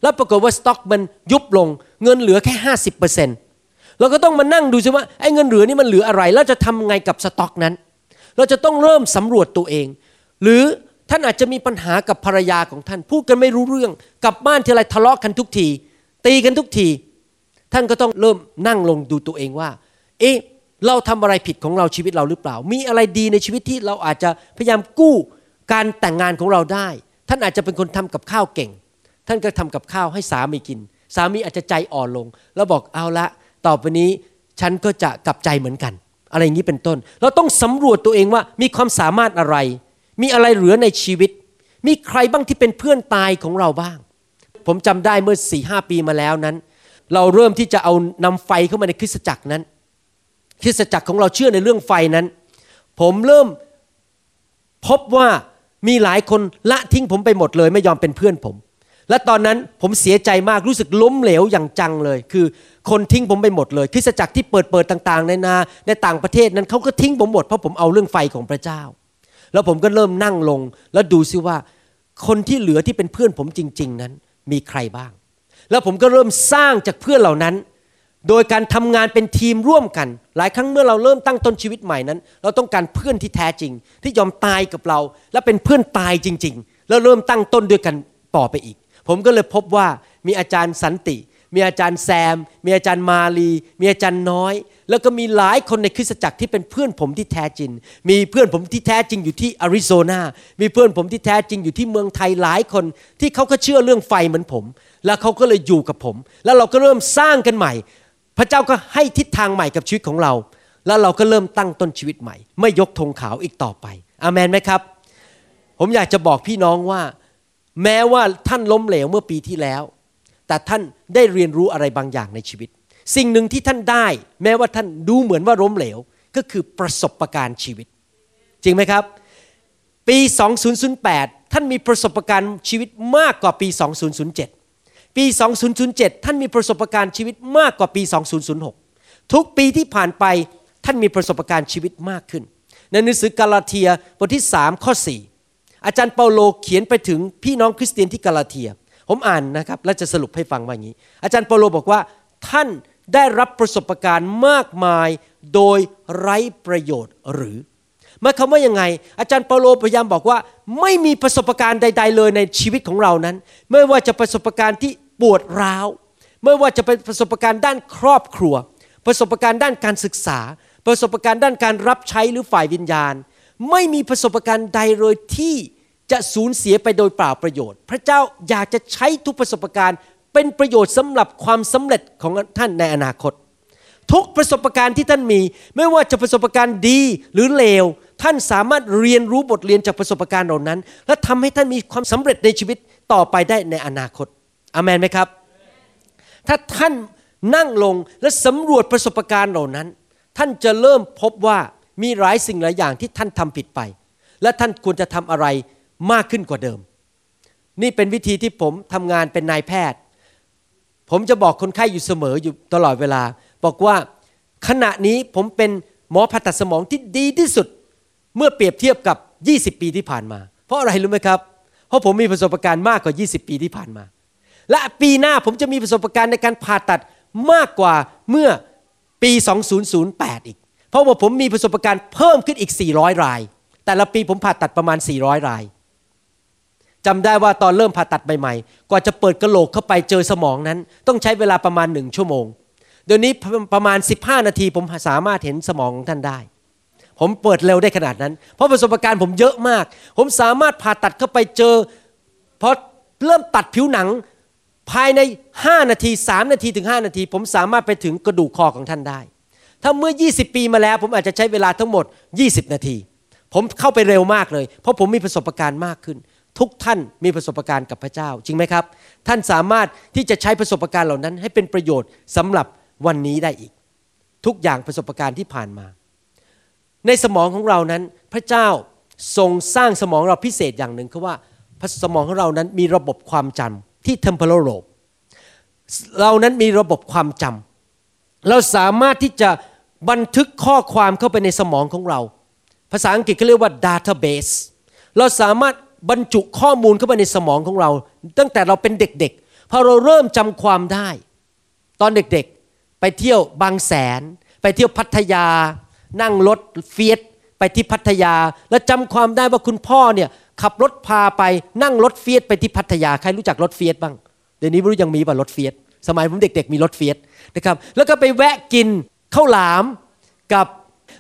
Speaker 2: แล้วปรากฏว่าสต็อกมันยุบลง เงินเหลือแค่ห้าสิบเปอร์เซ็นต์เราก็ต้องมานั่งดูซิว่าไอ้เงินเหลือนี่มันเหลืออะไร แล้วจะทำไงกับสต็อกนั้น เราจะต้องเริ่มสำรวจตัวเอง หรือท่านอาจจะมีปัญหากับภรรยาของท่าน พูดกันไม่รู้เรื่อง กลับบ้านทีไรทะเลาะกันทุกที ตีกันทุกที ท่านก็ต้องเริ่มนั่งลงดูตัวเองว่า เอ๊ะเราทำอะไรผิดของเราชีวิตเราหรือเปล่า มีอะไรดีในชีวิตที่เราอาจจะพยายามกู้การแต่งงานของเราได้ ท่านอาจจะเป็นคนทำกับข้าวเก่ง ท่านก็ทำกับข้าวให้สามีกิน สามีอาจจะใจอ่อนลง แล้วบอกเอาละ ต่อไปนี้ฉันก็จะกลับใจเหมือนกัน อะไรอย่างนี้เป็นต้น เราต้องสำรวจตัวเองว่ามีความสามารถอะไร มีอะไรเหลือในชีวิต มีใครบ้างที่เป็นเพื่อนตายของเราบ้าง ผมจำได้เมื่อสี่ห้าปีมาแล้วนั้น เราเริ่มที่จะเอานำไฟเข้ามาในคริสตจักรนั้น คริสตจักรของเราเชื่อในเรื่องไฟนั้น ผมเริ่มพบว่ามีหลายคนละทิ้งผมไปหมดเลย ไม่ยอมเป็นเพื่อนผม และตอนนั้นผมเสียใจมากรู้สึกล้มเหลวอย่างจังเลย คือคนทิ้งผมไปหมดเลย คริสตจักรที่เปิดเปิดต่างๆ ในนาในต่างประเทศนั้นเขาก็ทิ้งผมหมดเพราะผมเอาเรื่องไฟของพระเจ้า แล้วผมก็เริ่มนั่งลง แล้วดูซิว่า คนที่เหลือที่เป็นเพื่อนผมจริง ๆ นั้น มีใครบ้าง แล้วผมก็เริ่มสร้างจากเพื่อนเหล่านั้น โดยการทำงานเป็นทีมร่วมกัน หลายครั้งเมื่อเราเริ่มตั้งต้นชีวิตใหม่นั้น เราต้องการเพื่อนที่แท้จริง ที่ยอมตายกับเรา และเป็นเพื่อนตายจริง ๆ แล้วเริ่มตั้งต้นด้วยกันต่อไปอีก ผมก็เลยพบว่ามีอาจารย์สันติ มีอาจารย์แซม มีอาจารย์มาลี มีอาจารย์น้อย แล้วก็มีหลายคนในคริสตจักรที่เป็นเพื่อนผมที่แท้จริง มีเพื่อนผมที่แท้จริงอยู่ที่อาริโซนา มีเพื่อนผมที่แท้จริงอยู่ที่เมืองไทยหลายคน ที่เขาก็เชื่อเรื่องไฟเหมือนผม แล้วเขาก็เลยอยู่กับผม แล้วเราก็เริ่มสร้างกันใหม่ พระเจ้าก็ให้ทิศทางใหม่กับชีวิตของเรา แล้วเราก็เริ่มตั้งต้นชีวิตใหม่ ไม่ยกธงขาวอีกต่อไปอามันไหมครับ ผมอยากจะบอกพี่น้องว่า แม้ว่าท่านล้มเหลวเมื่อปีที่แล้ว แต่ท่านได้เรียนรู้อะไรบางอย่างในชีวิต สิ่งหนึ่งที่ท่านได้ แม้ว่าท่านดูเหมือนว่าล้มเหลว ก็คือประสบการณ์ชีวิต จริงไหมครับ ปี 2008 ท่านมีประสบการณ์ชีวิตมากกว่าปี 2007 ปี 2007 ท่านมีประสบการณ์ชีวิตมากกว่าปี 2006 ทุกปีที่ผ่านไปท่านมีประสบการณ์ชีวิตมากขึ้น ในหนังสือกาลาเทียบทที่3ข้อ4อาจารย์เปาโลเขียนไปถึงพี่น้องคริสเตียนที่กาลาเทีย ผมอ่านนะครับและจะสรุปให้ฟังว่าอย่างนี้ อาจารย์เปาโลบอกว่าท่าน ได้รับประสบการณ์มากมายโดยไร้ประโยชน์หรือหมายความว่ายังไง อาจารย์เปาโลพยายามบอกว่า ไม่มีประสบการณ์ใด ๆ เลยในชีวิตของเรานั้น ไม่ว่าจะประสบการณ์ที่ปวดร้าว ไม่ว่าจะเป็นประสบการณ์ด้านครอบครัว ประสบการณ์ด้านการศึกษา ประสบการณ์ด้านการรับใช้หรือฝ่ายวิญญาณ ไม่มีประสบการณ์ใดเลยที่จะสูญเสียไปโดยเปล่าประโยชน์ พระเจ้าอยากจะใช้ทุกประสบการณ์ เป็นประโยชน์สำหรับความสำเร็จของท่านในอนาคต ทุกประสบการณ์ที่ท่านมี ไม่ว่าจะประสบการณ์ดีหรือเลว ท่านสามารถเรียนรู้บทเรียนจากประสบการณ์เหล่านั้น และทำให้ท่านมีความสำเร็จในชีวิตต่อไปได้ในอนาคตอามนไหมครับ ถ้าท่านนั่งลงและสำรวจประสบการณ์เหล่านั้น ท่านจะเริ่มพบว่ามีหลายสิ่งหลายอย่างที่ท่านทำผิดไป และท่านควรจะทำอะไรมากขึ้นกว่าเดิม นี่เป็นวิธีที่ผมทำงานเป็นนายแพทย์ ผมจะบอกคนไข้อยู่เสมออยู่ตลอดเวลา บอกว่าขณะนี้ผมเป็นหมอผ่าตัดสมองที่ดีที่สุด เมื่อเปรียบเทียบกับ 20 ปีที่ผ่านมา เพราะอะไรรู้ไหมครับ เพราะผมมีประสบการณ์มากกว่า 20 ปีที่ผ่านมา และปีหน้าผมจะมีประสบการณ์ในการผ่าตัดมากกว่าเมื่อปี 2008 อีก เพราะว่าผมมีประสบการณ์เพิ่มขึ้นอีก 400 ราย แต่ละปีผมผ่าตัดประมาณ 400 ราย จำได้ว่าตอนเริ่มผ่าตัดใหม่ๆ กว่าจะเปิดกระโหลกเข้าไปเจอสมองนั้น ต้องใช้เวลาประมาณหนึ่งชั่วโมง เดี๋ยวนี้ประมาณ 15 นาทีผมสามารถเห็นสมองของท่านได้ ผมเปิดเร็วได้ขนาดนั้น เพราะประสบการณ์ผมเยอะมาก ผมสามารถผ่าตัดเข้าไปเจอพอเริ่มตัดผิวหนังภายใน 5 นาที 3 นาทีถึง 5 นาที ผมสามารถไปถึงกระดูกคอของท่านได้ ถ้าเมื่อ 20 ปีมาแล้ว ผมอาจจะใช้เวลาทั้งหมด 20 นาที ผมเข้าไปเร็วมากเลย เพราะผมมีประสบการณ์มากขึ้น ทุกท่านมีประสบการณ์กับพระเจ้าจริงไหมครับ ท่านสามารถที่จะใช้ประสบการณ์เหล่านั้น ให้เป็นประโยชน์สำหรับวันนี้ได้อีก ทุกอย่างประสบการณ์ที่ผ่านมา ในสมองของเรานั้นพระเจ้าทรงสร้างสมองเราพิเศษอย่างหนึ่งคือว่าสมองของเรานั้นมีระบบความจำที่ temporal lobe เรานั้นมีระบบความจำเราสามารถที่จะบันทึกข้อความเข้าไปในสมองของเรา ภาษาอังกฤษเขาเรียกว่า database เราสามารถ บรรจุข้อมูลเข้าไปในสมองของเรา ตั้งแต่เราเป็นเด็กๆพอเราเริ่มจำความได้ ตอนเด็กๆ ไปเที่ยวบางแสน ไปเที่ยวพัทยา นั่งรถ Fiat ไปที่พัทยา แล้วจำความได้ว่าคุณพ่อเนี่ยขับรถพาไปนั่งรถ Fiat ไปที่พัทยาใครรู้จักรถ Fiat บ้างเดี๋ยวนี้ไม่รู้ยังมีป่ะรถ Fiat สมัยผมเด็ก ๆ มีรถ Fiat นะครับ แล้วก็ไปแวะกินข้าวหลามกับ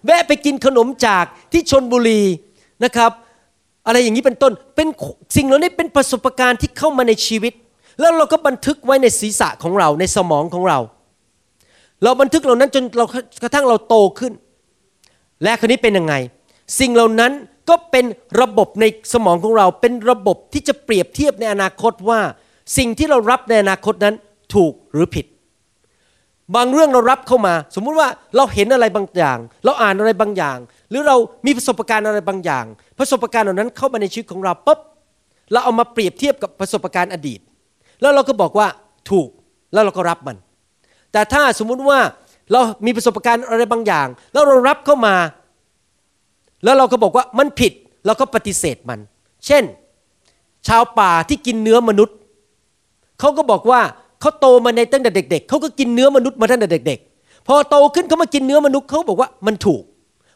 Speaker 2: แวะไปกินขนมจากที่ชลบุรีนะครับ อะไรอย่างนี้เป็นต้น เป็นสิ่งเหล่านี้เป็นประสบการณ์ที่เข้ามาในชีวิต แล้วเราก็บันทึกไว้ในศีรษะของเราในสมองของเรา เราบันทึกเหล่านั้นจนเรากระทั่งเราโตขึ้น และคนนี้เป็นยังไง สิ่งเหล่านั้นก็เป็นระบบในสมองของเรา เป็นระบบที่จะเปรียบเทียบในอนาคตว่า สิ่งที่เรารับในอนาคตนั้นถูกหรือผิด บางเรื่องเรารับเข้ามา สมมุติว่าเราเห็นอะไรบางอย่าง เราอ่านอะไรบางอย่าง หรือเรามีประสบการณ์อะไรบางอย่าง ประสบการณ์เหล่านั้นเข้ามาในชีวิตของเราปุ๊บเราเอามาเปรียบเทียบกับประสบการณ์อดีต แล้วเราก็บอกว่าถูกแล้วเราก็รับมัน แต่ถ้าสมมุติว่าเรามีประสบการณ์อะไรบางอย่าง แล้วเรารับเข้ามา แล้วเราก็บอกว่ามันผิดเราก็ปฏิเสธมัน เช่น ชาวป่าที่กินเนื้อมนุษย์เขาก็บอกว่า เขาโตมาในตั้งแต่เด็ก ๆเขาก็กินเนื้อมนุษย์มาตั้งแต่เด็ก ๆ พอโตขึ้นเขามากินเนื้อมนุษย์เขาบอกว่ามันถูก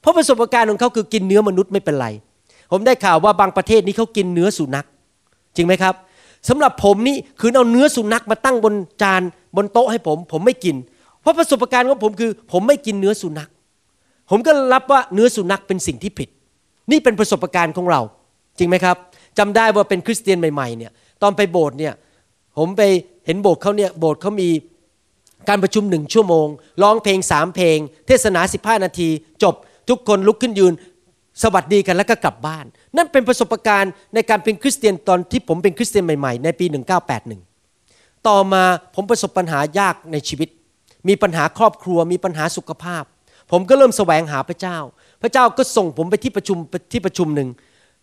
Speaker 2: เพราะประสบการณ์ของเขาคือกินเนื้อมนุษย์ไม่เป็นไร ผมได้ข่าวว่าบางประเทศนี้เขากินเนื้อสุนัข จริงไหมครับสำหรับผมนี่คือเอาเนื้อสุนัขมาตั้งบนจานบนโต๊ะให้ผม ผมไม่กิน เพราะประสบการณ์ของผมคือ ผมไม่กินเนื้อสุนัข ผมก็รับว่าเนื้อสุนัขเป็นสิ่งที่ผิด นี่เป็นประสบการณ์ของเรา จริงไหมครับจำได้ว่าเป็นคริสเตียนใหม่ๆเนี่ยตอนไปโบสถ์เนี่ยผมไป เห็นโบสถ์เขาเนี่ยโบสถ์เขามีการประชุมหนึ่งชั่วโมงร้องเพลงสามเพลง เทศนาสิบห้านาที จบทุกคนลุกขึ้นยืน สวัสดีกันแล้วก็กลับบ้าน นั่นเป็นประสบการณ์ในการเป็นคริสเตียนตอนที่ผมเป็นคริสเตียนใหม่ๆ ในปี 1981 ต่อมาผมประสบปัญหายากในชีวิต มีปัญหาครอบครัวมีปัญหาสุขภาพ ผมก็เริ่มแสวงหาพระเจ้า พระเจ้าก็ส่งผมไปที่ประชุมที่ประชุมหนึ่ง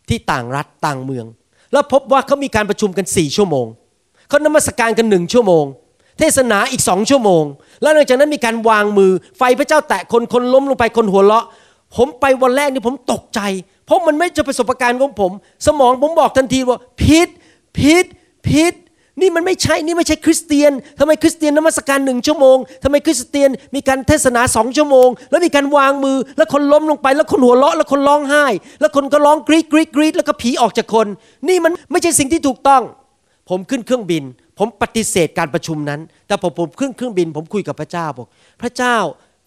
Speaker 2: ที่ต่างรัฐต่างเมือง แล้วพบว่าเขามีการประชุมกันสี่ชั่วโมง เขานมัสการกันหนึ่งชั่วโมง เทศนาอีกสองชั่วโมง แล้วหลังจากนั้นมีการวางมือ ไฟพระเจ้าแตะคนคนล้มลงไปคนหัวเราะ ผมไปวันแรกนี่ผมตกใจ เพราะมันไม่ใช่ประสบการณ์ของผม สมองผมบอกทันทีว่าผิดผิดผิดนี่มันไม่ใช่นี่ไม่ใช่คริสเตียนทำไมคริสเตียนนมัสการหนึ่งชั่วโมงทำไมคริสเตียนมีการเทศนาสองชั่วโมง แล้วมีการวางมือ แล้วคนล้มลงไป แล้วคนหัวเราะ แล้วคนร้องไห้ แล้วคนก็ร้องกรีดกรีดกรีดแล้วก็ผีออกจากคน นี่มันไม่ใช่สิ่งที่ถูกต้อง ผมขึ้นเครื่องบิน ผมปฏิเสธการประชุมนั้น แต่พอผมขึ้นเครื่องบิน ผมคุยกับพระเจ้าบอก พระเจ้า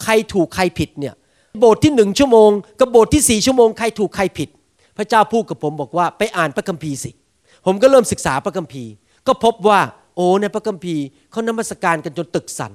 Speaker 2: ใครถูกใครผิดเนี่ยโบสถ์ที่หนึ่งชั่วโมงกับโบสถ์ที่สี่ชั่วโมงใครถูกใครผิด พระเจ้าพูดกับผมบอกว่าไปอ่านพระคัมภีร์สิ ผมก็เริ่มศึกษาพระคัมภีร์ ก็พบว่าโอ้ในพระคัมภีร์เขานมัสการกันจนตึกสั่น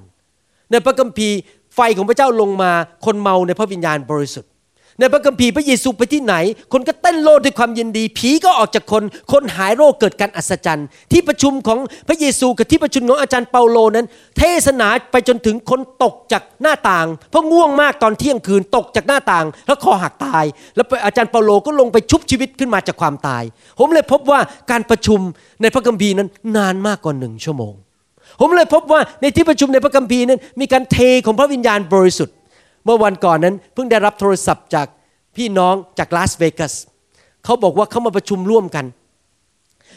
Speaker 2: ในพระคัมภีร์ไฟของพระเจ้าลงมาคนเมาในพระวิญญาณบริสุทธิ์ ในพระคัมภีร์พระเยซูไปที่ไหน คนก็เต้นโลดด้วยความยินดี ผีก็ออกจากคน คนหายโรคเกิดการอัศจรรย์ ที่ประชุมของพระเยซูกับที่ประชุมของอาจารย์เปาโลนั้น เทศนาไปจนถึงคนตกจากหน้าต่าง เพราะง่วงมากตอนเที่ยงคืนตกจากหน้าต่าง แล้วคอหักตาย แล้วอาจารย์เปาโลก็ลงไปชุบชีวิตขึ้นมาจากความตาย ผมเลยพบว่าการประชุมในพระคัมภีร์นั้นนานมากกว่าหนึ่งชั่วโมง ผมเลยพบว่าในที่ประชุมในพระคัมภีร์นั้นมีการเทของพระวิญญาณบริสุทธิ์ เมื่อวันก่อนนั้นเพิ่งได้รับโทรศัพท์จากพี่น้องจากลาสเวกัสเขาบอกว่าเขามาประชุมร่วมกัน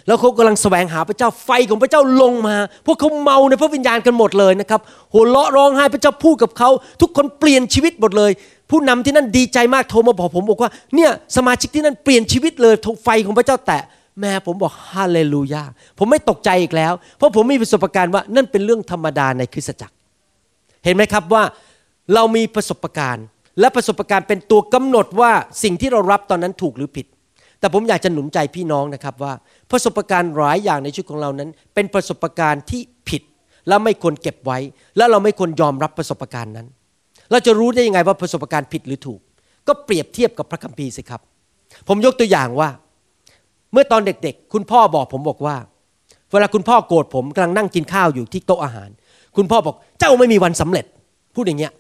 Speaker 2: แล้วเขากำลังแสวงหาพระเจ้าไฟของพระเจ้าลงมา พวกเขาเมาในพระวิญญาณกันหมดเลยนะครับหัวเราะร้องไห้พระเจ้าพูดกับเขาทุกคนเปลี่ยนชีวิตหมดเลย ผู้นำที่นั่นดีใจมากโทรมาบอกผมบอกว่าเนี่ยสมาชิกที่นั่นเปลี่ยนชีวิตเลยไฟของพระเจ้าแตะแม่ผมบอกฮาเลลูยาผมไม่ตกใจอีกแล้ว เพราะผมมีประสบการณ์ว่านั่นเป็นเรื่องธรรมดาในคริสตจักร เห็นไหมครับว่า เรามีประสบการณ์ และประสบการณ์เป็นตัวกำหนดว่าสิ่งที่เรารับตอนนั้นถูกหรือผิด แต่ผมอยากจะหนุนใจพี่น้องนะครับว่าประสบการณ์หลายอย่างในชีวิตของเรานั้น เป็นประสบการณ์ที่ผิด และไม่ควรเก็บไว้ และเราไม่ควรยอมรับประสบการณ์นั้น เราจะรู้ได้ยังไงว่าประสบการณ์ผิดหรือถูก ก็เปรียบเทียบกับพระคัมภีร์สิครับ ผมยกตัวอย่างว่า เมื่อตอนเด็กๆ คุณพ่อบอกผมบอกว่า เวลาคุณพ่อโกรธผมกำลังนั่งกินข้าวอยู่ที่โต๊ะอาหาร คุณพ่อบอกเจ้าไม่มีวันสำเร็จ พูดอย่างเงี้ย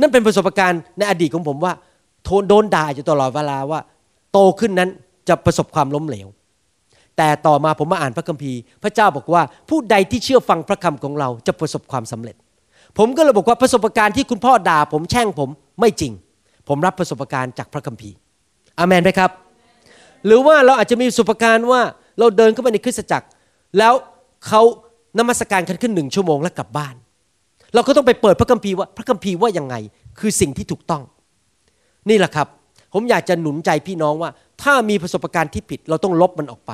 Speaker 2: นั่นเป็นประสบการณ์ในอดีตของผมว่าโดนด่าอยู่ตลอดเวลาว่า โตขึ้นนั้นจะประสบความล้มเหลว แต่ต่อมาผมมาอ่านพระคัมภีร์ พระเจ้าบอกว่าผู้ใดที่เชื่อฟังพระคำของเราจะประสบความสำเร็จ ผมก็เลยบอกว่าประสบการณ์ที่คุณพ่อด่าผมแช่งผมไม่จริง ผมรับประสบการณ์จากพระคัมภีร์อเมนไหมครับ หรือว่าเราอาจจะมีประสบการณ์ว่าเราเดินเข้าไปในคริสตจักร แล้วเขานมัสการกันขึ้นหนึ่งชั่วโมงแล้วกลับบ้าน เราก็ต้องไปเปิดพระคัมภีร์ว่าพระคัมภีร์ว่ายังไง คือสิ่งที่ถูกต้อง นี่แหละครับ ผมอยากจะหนุนใจพี่น้องว่า ถ้ามีประสบการณ์ที่ผิดเราต้องลบมันออกไป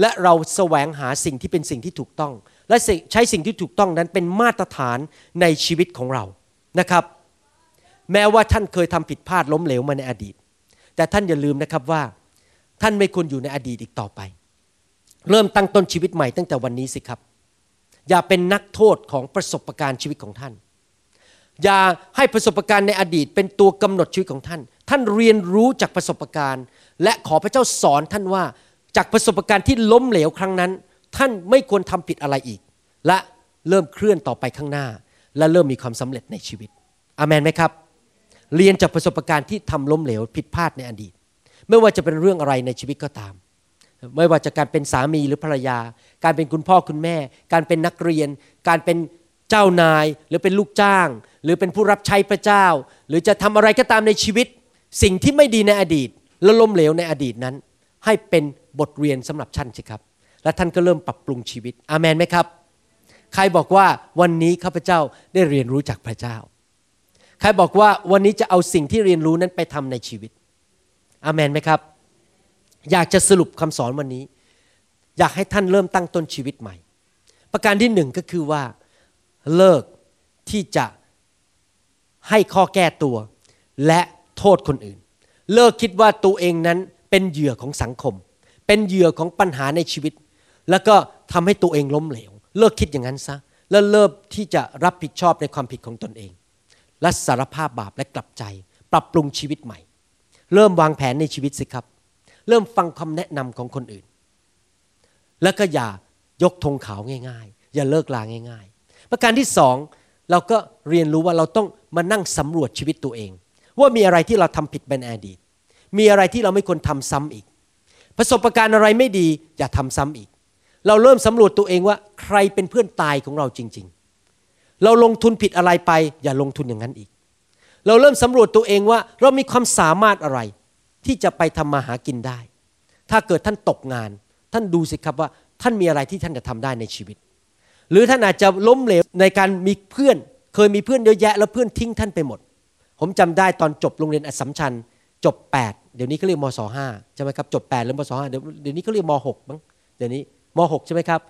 Speaker 2: และเราแสวงหาสิ่งที่เป็นสิ่งที่ถูกต้อง และใช้สิ่งที่ถูกต้องนั้นเป็นมาตรฐานในชีวิตของเรานะครับ แม้ว่าท่านเคยทำผิดพลาดล้มเหลวมาในอดีต แต่ท่านอย่าลืมนะครับว่า ท่านไม่ควรอยู่ในอดีตอีกต่อไป เริ่มตั้งต้นชีวิตใหม่ตั้งแต่วันนี้สิครับ อย่าเป็นนักโทษของประสบการณ์ชีวิตของท่าน อย่าให้ประสบการณ์ในอดีตเป็นตัวกำหนดชีวิตของท่าน ท่านเรียนรู้จากประสบการณ์ และขอพระเจ้าสอนท่านว่าจากประสบการณ์ที่ล้มเหลวครั้งนั้น ท่านไม่ควรทำผิดอะไรอีก และเริ่มเคลื่อนต่อไปข้างหน้า และเริ่มมีความสำเร็จในชีวิตอามนไหมครับ เรียนจากประสบการณ์ที่ทำล้มเหลวผิดพลาดในอดีต ไม่ว่าจะเป็นเรื่องอะไรในชีวิตก็ตาม ไม่ว่าจะการเป็นสามีหรือภรรยา การเป็นคุณพ่อคุณแม่ การเป็นนักเรียน การเป็นเจ้านาย หรือเป็นลูกจ้าง หรือเป็นผู้รับใช้พระเจ้า หรือจะทำอะไรก็ตามในชีวิต สิ่งที่ไม่ดีในอดีต และล้มเหลวในอดีตนั้น ให้เป็นบทเรียนสำหรับท่านสิครับ และท่านก็เริ่มปรับปรุงชีวิตอามันไหมครับ ใครบอกว่าวันนี้ข้าพเจ้าได้เรียนรู้จากพระเจ้า ใครบอกว่าวันนี้จะเอาสิ่งที่เรียนรู้นั้นไปทำในชีวิตอามันไหมครับ อยากจะสรุปคำสอนวันนี้ อยากให้ท่านเริ่มตั้งต้นชีวิตใหม่ ประการที่หนึ่งก็คือว่าเลิกที่จะให้ข้อแก้ตัว และโทษคนอื่น เลิกคิดว่าตัวเองนั้นเป็นเหยื่อของสังคม เป็นเหยื่อของปัญหาในชีวิต แล้วก็ทำให้ตัวเองล้มเหลว เลิกคิดอย่างนั้นซะแล้วเลิกที่จะรับผิดชอบในความผิดของตนเอง และสารภาพบาปและกลับใจ ปรับปรุงชีวิตใหม่ เริ่มวางแผนในชีวิตสิครับ เริ่มฟังคำแนะนำของคนอื่น แล้วก็อย่ายกธงขาวง่าย ๆ อย่าเลิกลาง่าย ๆ ประการที่สองเราก็เรียนรู้ว่าเราต้องมานั่งสำรวจชีวิตตัวเอง ว่ามีอะไรที่เราทำผิดเป็นอดีต มีอะไรที่เราไม่ควรทำซ้ำอีก ประสบการณ์อะไรไม่ดีอย่าทำซ้ำอีก เราเริ่มสำรวจตัวเองว่าใครเป็นเพื่อนตายของเราจริง ๆ เราลงทุนผิดอะไรไป อย่าลงทุนอย่างนั้นอีก เราเริ่มสำรวจตัวเองว่าเรามีความสามารถอะไร ที่จะไปทำมาหากินได้ ถ้าเกิดท่านตกงาน ท่านดูสิครับว่าท่านมีอะไรที่ท่านจะทำได้ในชีวิต หรือท่านอาจจะล้มเหลวในการมีเพื่อน เคยมีเพื่อนเยอะแยะ แล้วเพื่อนทิ้งท่านไปหมด ผมจำได้ตอนจบโรงเรียนอัศมชัญจบ 8 เดี๋ยวนี้เขาเรียกมศห้าใช่ไหมครับจบ 8 หรือมศห้าเดี๋ยวนี้เขาเรียกมหกมั้งเดี๋ยวนี้มหกใช่ไหมครับ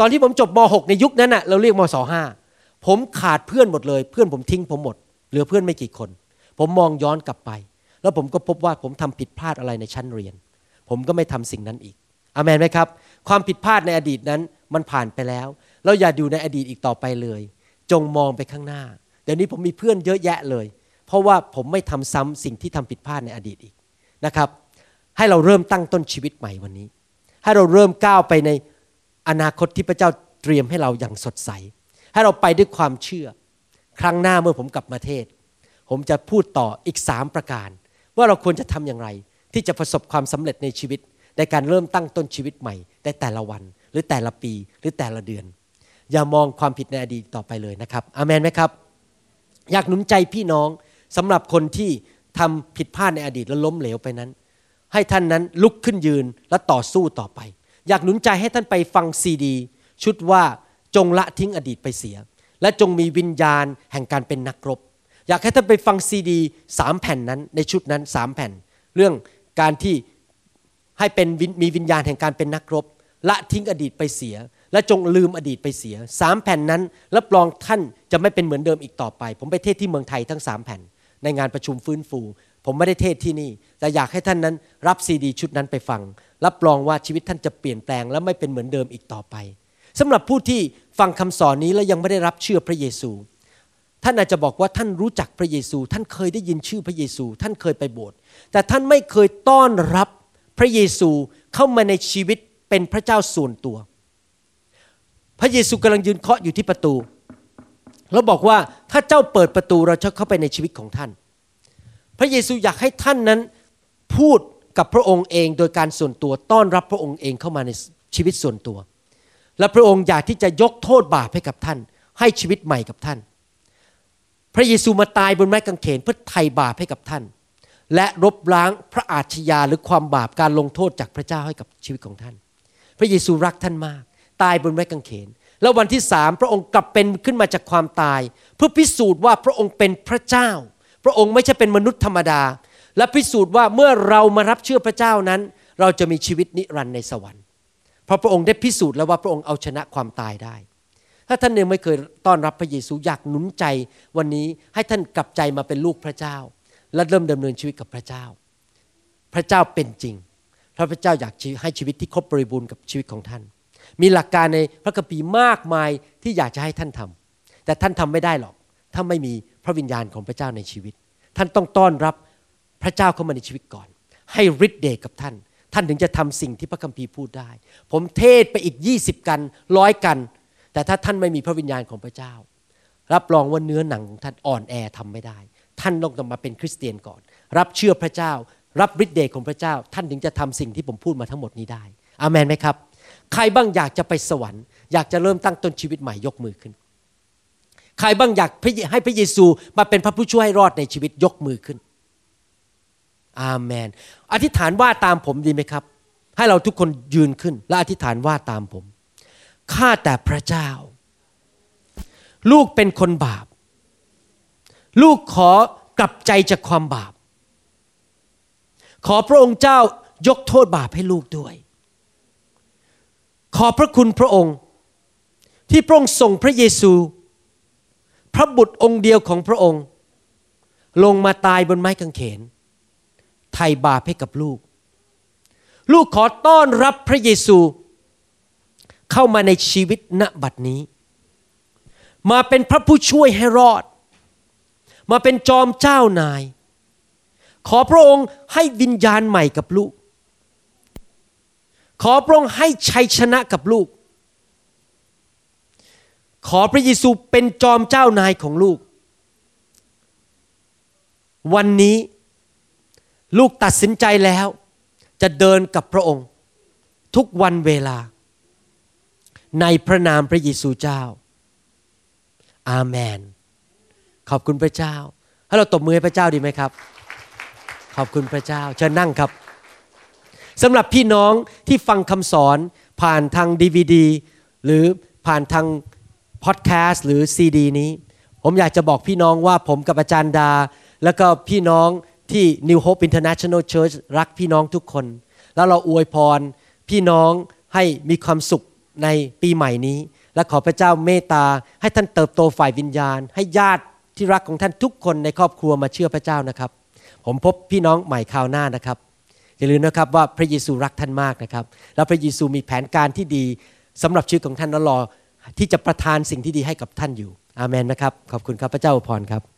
Speaker 2: ตอนที่ผมจบมหกในยุคนั้นอะเราเรียกมศห้าผมขาดเพื่อนหมดเลย เพื่อนผมทิ้งผมหมดเหลือเพื่อนไม่กี่คน ผมมองย้อนกลับไป แล้วผมก็พบว่าผมทำผิดพลาดอะไรในชั้นเรียน ผมก็ไม่ทำสิ่งนั้นอีกอเมนไหมครับ ความผิดพลาดในอดีตนั้นมันผ่านไปแล้ว เราอย่าอยู่ในอดีตอีกต่อไปเลย จงมองไปข้างหน้า เดี๋ยวนี้ผมมีเพื่อนเยอะแยะเลย เพราะว่าผมไม่ทำซ้ำสิ่งที่ทำผิดพลาดในอดีตอีกนะครับ ให้เราเริ่มตั้งต้นชีวิตใหม่วันนี้ ให้เราเริ่มก้าวไปในอนาคตที่พระเจ้าเตรียมให้เราอย่างสดใส ให้เราไปด้วยความเชื่อ ครั้งหน้าเมื่อผมกลับมาเทศ ผมจะพูดต่ออีกสามประการ ว่าเราควรจะทำอย่างไร ที่จะประสบความสำเร็จในชีวิต ในการเริ่มตั้งต้นชีวิตใหม่ในแต่ละวัน หรือแต่ละปีหรือแต่ละเดือน อย่ามองความผิดในอดีตต่อไปเลยนะครับอามนไหมครับ อยากหนุนใจพี่น้องสำหรับคนที่ทำผิดพลาดในอดีตและล้มเหลวไปนั้น ให้ท่านนั้นลุกขึ้นยืนและต่อสู้ต่อไป อยากหนุนใจให้ท่านไปฟังซีดี ชุดว่าจงละทิ้งอดีตไปเสีย และจงมีวิญญาณแห่งการเป็นนักรบ อยากให้ท่านไปฟังซีดีสามแผ่นนั้นในชุดนั้นสามแผ่น เรื่องการที่ให้เป็นมีวิญญาณแห่งการเป็นนักรบ ละทิ้งอดีตไปเสีย และจงลืมอดีตไปเสียสามแผ่นนั้นรับรองท่านจะไม่เป็นเหมือนเดิมอีกต่อไป ผมไปเทศที่เมืองไทยทั้งสามแผ่น ในงานประชุมฟื้นฟู ผมไม่ได้เทศที่นี่ แต่อยากให้ท่านนั้นรับซีดีชุดนั้นไปฟัง รับรองว่าชีวิตท่านจะเปลี่ยนแปลง และไม่เป็นเหมือนเดิมอีกต่อไปสำหรับผู้ที่ฟังคำสอนนี้แล้วยังไม่ได้รับเชื่อพระเยซู ท่านอาจจะบอกว่าท่านรู้จักพระเยซู ท่านเคยได้ยินชื่อพระเยซู ท่านเคยไปโบสถ์แต่ท่านไม่เคยต้อนรับพระเยซูเข้ามาในชีวิตเป็นพระเจ้าส่วนตัว พระเยซูกำลังยืนเคาะอยู่ที่ประตู แล้วบอกว่าถ้าเจ้าเปิดประตูเราจะเข้าไปในชีวิตของท่าน พระเยซูอยากให้ท่านนั้นพูดกับพระองค์เองโดยการส่วนตัวต้อนรับพระองค์เองเข้ามาในชีวิตส่วนตัว และพระองค์อยากที่จะยกโทษบาปให้กับท่าน ให้ชีวิตใหม่กับท่าน ระเยซูมาตายบนไม้กางเขนเพื่อไถ่บาปให้กับท่าน และลบล้างพระอาชญาหรือความบาปการลงโทษจากพระเจ้าให้กับชีวิตของท่าน พระเยซูรักท่านมาก ตายบนไม้กางเขน แล้ววันที่สามพระองค์กลับเป็นขึ้นมาจากความตาย เพื่อพิสูจน์ว่าพระองค์เป็นพระเจ้า พระองค์ไม่ใช่เป็นมนุษย์ธรรมดา และพิสูจน์ว่าเมื่อเรามารับเชื่อพระเจ้านั้น เราจะมีชีวิตนิรันดร์ในสวรรค์เพราะพระองค์ได้พิสูจน์แล้วว่าพระองค์เอาชนะความตายได้ ถ้าท่านยังไม่เคยต้อนรับพระเยซูอยากหนุนใจวันนี้ให้ท่านกลับใจมาเป็นลูกพระเจ้า และเริ่มดำเนินชีวิตกับพระเจ้า พระเจ้าเป็นจริงพระพระเจ้าอยากให้ชีวิตที่ครบบริบูรณ์กับชีวิตของท่าน มีหลักการในพระคัมภีร์มากมายที่อยากจะให้ท่านทำแต่ท่านทำไม่ได้หรอก ถ้าไม่มีพระวิญญาณของพระเจ้าในชีวิต ท่านต้องต้อนรับพระเจ้าเข้ามาในชีวิตก่อน ให้ฤทธิ์เดชกับท่าน ท่านถึงจะทำสิ่งที่พระคัมภีร์พูดได้ ผมเทศไปอีกยี่สิบกันร้อยกัน แต่ถ้าท่านไม่มีพระวิญญาณของพระเจ้า รับรองว่าเนื้อหนังของท่านอ่อนแอทำไม่ได้ ท่านต้องมาเป็นคริสเตียนก่อน รับเชื่อพระเจ้า รับฤทธิ์เดชของพระเจ้า ท่านถึงจะทำสิ่งที่ผมพูดมาทั้งหมดนี้ได้อามันไหมครับ ใครบ้างอยากจะไปสวรรค์อยากจะเริ่มตั้งต้นชีวิตใหม่ยกมือขึ้น ใครบ้างอยากให้พระเยซูมาเป็นพระผู้ช่วยให้รอดในชีวิตยกมือขึ้น อาเมน อธิษฐานว่าตามผมดีไหมครับ ให้เราทุกคนยืนขึ้น และอธิษฐานว่าตามผม ข้าแต่พระเจ้า ลูกเป็นคนบาป ลูกขอกลับใจจากความบาป ขอพระองค์เจ้ายกโทษบาปให้ลูกด้วย ขอพระคุณพระองค์ ที่พระองค์ส่งพระเยซู พระบุตรองค์เดียวของพระองค์ ลงมาตายบนไม้กางเขนไถ่บาปให้กับลูก ลูกขอต้อนรับพระเยซู เข้ามาในชีวิตณบัดนี้ มาเป็นพระผู้ช่วยให้รอด มาเป็นจอมเจ้านาย ขอพระองค์ให้วิญญาณใหม่กับลูก ขอพระองค์ให้ชัยชนะกับลูก ขอพระเยซูเป็นจอมเจ้านายของลูก วันนี้ลูกตัดสินใจแล้ว จะเดินกับพระองค์ ทุกวันเวลา ในพระนามพระเยซูเจ้า อาเมน ขอบคุณพระเจ้า ให้เราตบมือให้พระเจ้าดีไหมครับ ขอบคุณพระเจ้าเชิญนั่งครับสำหรับพี่น้องที่ฟังคำสอนผ่านทางดีวดีหรือผ่านทางพอดแคสต์หรือซีดีนี้ ผมอยากจะบอกพี่น้องว่าผมกับอาจารย์ดา แล้วก็พี่น้องที่ New Hope International Church รักพี่น้องทุกคน แล้วเราอวยพรพี่น้องให้มีความสุข ในปีใหม่นี้ และขอพระเจ้าเมตตาให้ท่านเติบโตฝ่ายวิญญาณ ให้ญาติที่รักของท่านทุกคนในครอบครัวมาเชื่อพระเจ้านะครับ ผมพบพี่น้องใหม่คราวหน้านะครับอย่าลืมนะครับว่าพระเยซูรักท่านมากนะครับ แล้วพระเยซูมีแผนการที่ดีสำหรับชีวิตของท่านและรอที่จะประทานสิ่งที่ดีให้กับท่านอยู่ อาเมนนะครับ ขอบคุณครับพระเจ้าอวยพรครับ